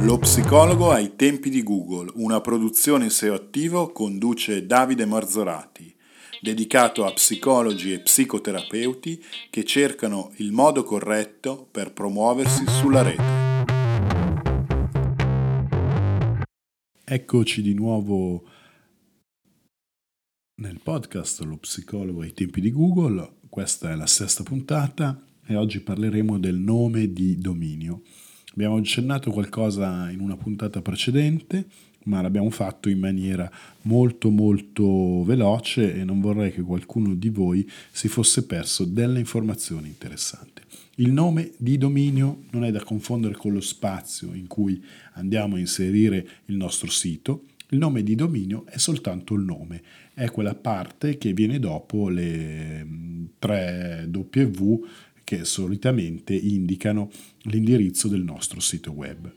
Lo psicologo ai tempi di Google, una produzione SEO attivo conduce Davide Marzorati, dedicato a psicologi e psicoterapeuti che cercano il modo corretto per promuoversi sulla rete. Eccoci di nuovo nel podcast Lo psicologo ai tempi di Google, questa è la sesta puntata e oggi parleremo del nome di dominio. Abbiamo accennato qualcosa in una puntata precedente, ma l'abbiamo fatto in maniera molto molto veloce e non vorrei che qualcuno di voi si fosse perso delle informazioni interessanti. Il nome di dominio non è da confondere con lo spazio in cui andiamo a inserire il nostro sito, il nome di dominio è soltanto il nome, è quella parte che viene dopo le 3 W che solitamente indicano l'indirizzo del nostro sito web.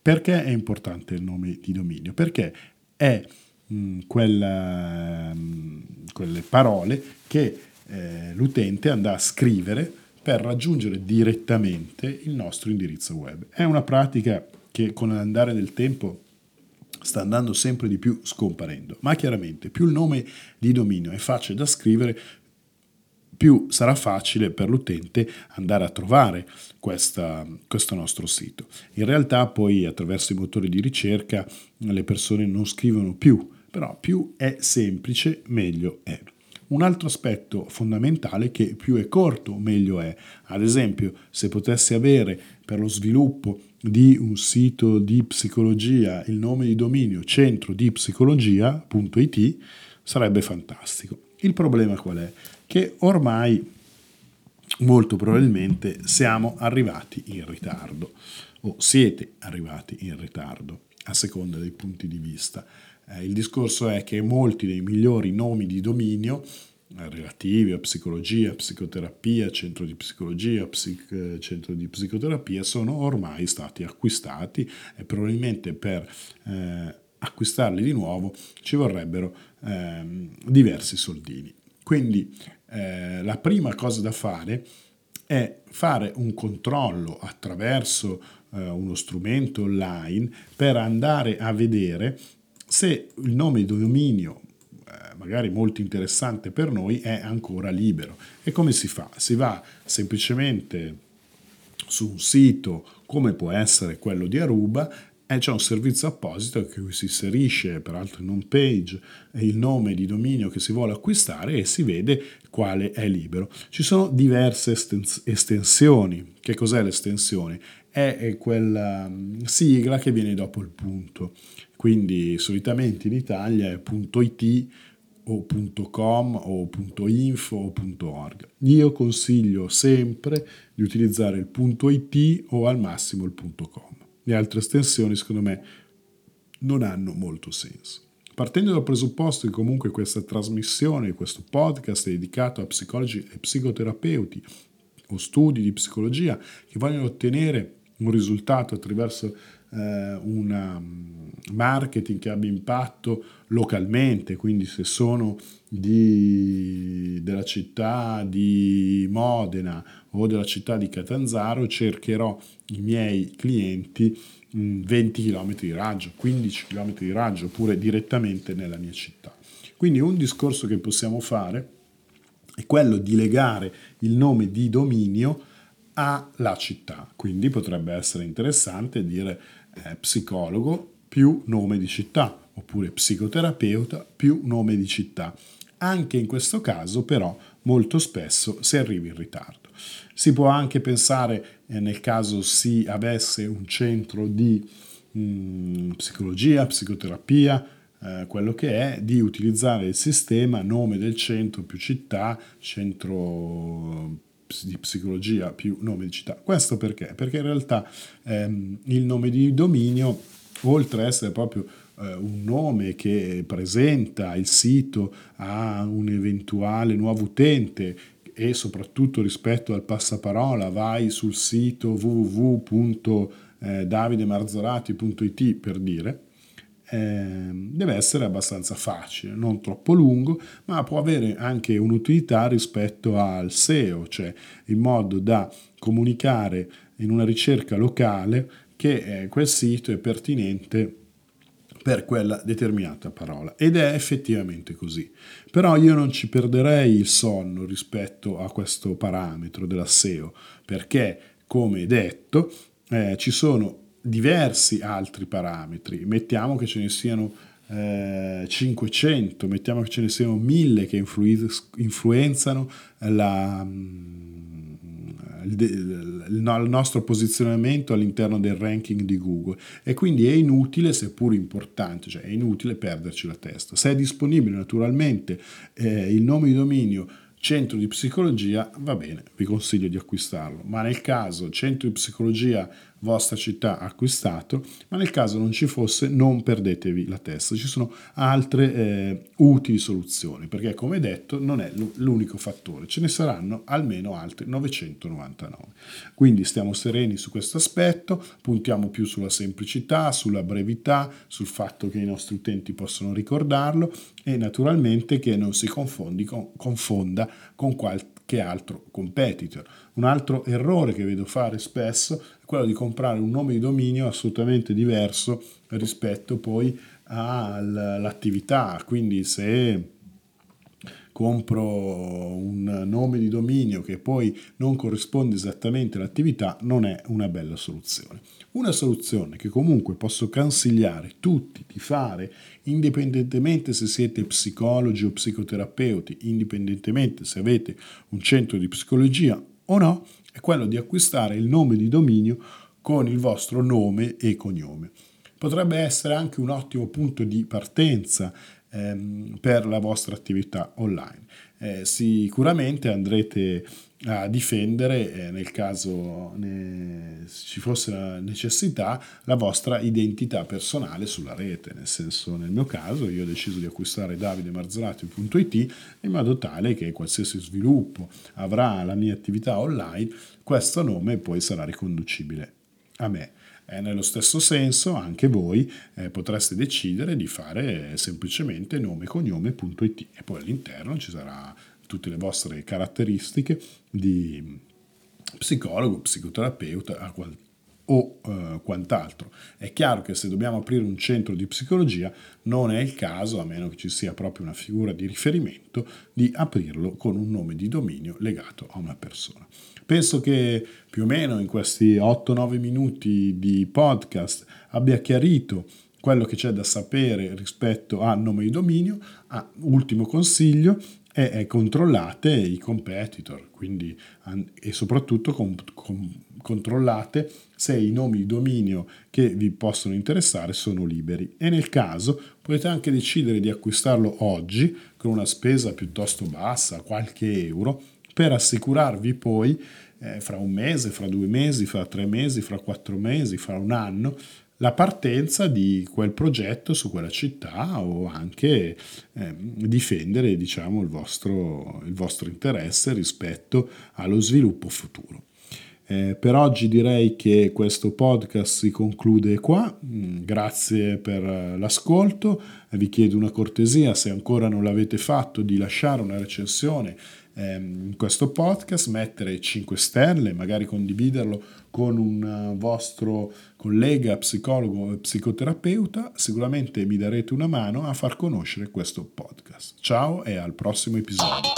Perché è importante il nome di dominio? Perché è mh, quella, mh, quelle parole che eh, l'utente andrà a scrivere per raggiungere direttamente il nostro indirizzo web. È una pratica che con l'andare del tempo sta andando sempre di più scomparendo, ma chiaramente più il nome di dominio è facile da scrivere, più sarà facile per l'utente andare a trovare questa, questo nostro sito. In realtà poi attraverso i motori di ricerca le persone non scrivono più, però più è semplice meglio è. Un altro aspetto fondamentale è che più è corto meglio è. Ad esempio, se potessi avere per lo sviluppo di un sito di psicologia il nome di dominio centro di psicologia.it sarebbe fantastico. Il problema qual è? Che ormai molto probabilmente siamo arrivati in ritardo o siete arrivati in ritardo a seconda dei punti di vista. Eh, il discorso è che molti dei migliori nomi di dominio eh, relativi a psicologia, psicoterapia, centro di psicologia, psic- eh, centro di psicoterapia sono ormai stati acquistati e probabilmente per eh, acquistarli di nuovo ci vorrebbero ehm, diversi soldini. Quindi eh, la prima cosa da fare è fare un controllo attraverso eh, uno strumento online per andare a vedere se il nome di dominio eh, magari molto interessante per noi è ancora libero. E come si fa? Si va semplicemente su un sito come può essere quello di Aruba e c'è un servizio apposito che si inserisce, peraltro in home page, il nome di dominio che si vuole acquistare e si vede quale è libero. Ci sono diverse estensioni. Che cos'è l'estensione? È quella mm, sigla che viene dopo il punto. Quindi solitamente in Italia è .it o .com o .info o .org. Io consiglio sempre di utilizzare il .it o al massimo il .com le altre estensioni secondo me non hanno molto senso. Partendo dal presupposto che comunque questa trasmissione, questo podcast è dedicato a psicologi e psicoterapeuti o studi di psicologia che vogliono ottenere un risultato attraverso eh, un mm, marketing che abbia impatto localmente, quindi se sono di, della città di Modena o della città di Catanzaro, cercherò i miei clienti 20 km di raggio, 15 km di raggio, oppure direttamente nella mia città. Quindi un discorso che possiamo fare è quello di legare il nome di dominio alla città. Quindi potrebbe essere interessante dire eh, psicologo più nome di città, oppure psicoterapeuta più nome di città. Anche in questo caso però molto spesso si arriva in ritardo. Si può anche pensare, eh, nel caso si avesse un centro di mh, mm, psicologia, psicoterapia, eh, quello che è, di utilizzare il sistema nome del centro più città, centro di psicologia più nome di città. Questo perché? Perché in realtà ehm, il nome di dominio, oltre ad essere proprio eh, un nome che presenta il sito a un eventuale nuovo utente e soprattutto rispetto al passaparola vai sul sito www.davidemarzorati.it per dire, eh, deve essere abbastanza facile, non troppo lungo, ma può avere anche un'utilità rispetto al SEO, cioè in modo da comunicare in una ricerca locale che eh, quel sito è pertinente per quella determinata parola ed è effettivamente così. Però io non ci perderei il sonno rispetto a questo parametro della SEO perché, come detto, eh, ci sono diversi altri parametri. Mettiamo che ce ne siano eh, 500, mettiamo che ce ne siano 1000 che influenzano la, mm, il, il, nostro posizionamento all'interno del ranking di Google e quindi è inutile, seppur importante, cioè è inutile perderci la testa. Se è disponibile naturalmente eh, il nome di dominio centro di psicologia, va bene, vi consiglio di acquistarlo, ma nel caso centro di psicologia vostra città acquistato, ma nel caso non ci fosse non perdetevi la testa, ci sono altre eh, utili soluzioni, perché come detto non è l'unico fattore, ce ne saranno almeno altri 999. Quindi stiamo sereni su questo aspetto, puntiamo più sulla semplicità, sulla brevità, sul fatto che i nostri utenti possono ricordarlo e naturalmente che non si confondi con, confonda con qualche altro competitor. Un altro errore che vedo fare spesso è quello di comprare un nome di dominio assolutamente diverso rispetto poi all'attività. Quindi se compro un nome di dominio che poi non corrisponde esattamente all'attività, non è una bella soluzione. Una soluzione che comunque posso consigliare tutti di fare, indipendentemente se siete psicologi o psicoterapeuti, indipendentemente se avete un centro di psicologia o no, è quello di acquistare il nome di dominio con il vostro nome e cognome. Potrebbe essere anche un ottimo punto di partenza ehm, per la vostra attività online. Eh, sicuramente andrete a difendere, eh, nel caso ne, ci fosse la necessità, la vostra identità personale sulla rete. Nel senso, nel mio caso, io ho deciso di acquistare davidemarzolati.it in modo tale che qualsiasi sviluppo avrà la mia attività online, questo nome poi sarà riconducibile a me. E nello stesso senso anche voi eh, potreste decidere di fare semplicemente nome cognome.it e poi all'interno ci sarà tutte le vostre caratteristiche di psicologo, psicoterapeuta o eh, quant'altro. È chiaro che se dobbiamo aprire un centro di psicologia non è il caso, a meno che ci sia proprio una figura di riferimento, di aprirlo con un nome di dominio legato a una persona. Penso che più o meno in questi 8-9 minuti di podcast abbia chiarito quello che c'è da sapere rispetto al nome di dominio. Ah, ultimo consiglio, e controllate i competitor, quindi, e soprattutto con, con, controllate se i nomi di dominio che vi possono interessare sono liberi e nel caso potete anche decidere di acquistarlo oggi con una spesa piuttosto bassa, qualche euro, per assicurarvi poi eh, fra un mese, fra due mesi, fra tre mesi, fra quattro mesi, fra un anno, la partenza di quel progetto su quella città o anche eh, difendere diciamo, il, vostro, il vostro interesse rispetto allo sviluppo futuro. Eh, per oggi direi che questo podcast si conclude qua, mm, grazie per l'ascolto, vi chiedo una cortesia se ancora non l'avete fatto di lasciare una recensione ehm, in questo podcast, mettere 5 stelle, magari condividerlo con un eh, vostro collega psicologo o psicoterapeuta, sicuramente mi darete una mano a far conoscere questo podcast. Ciao e al prossimo episodio.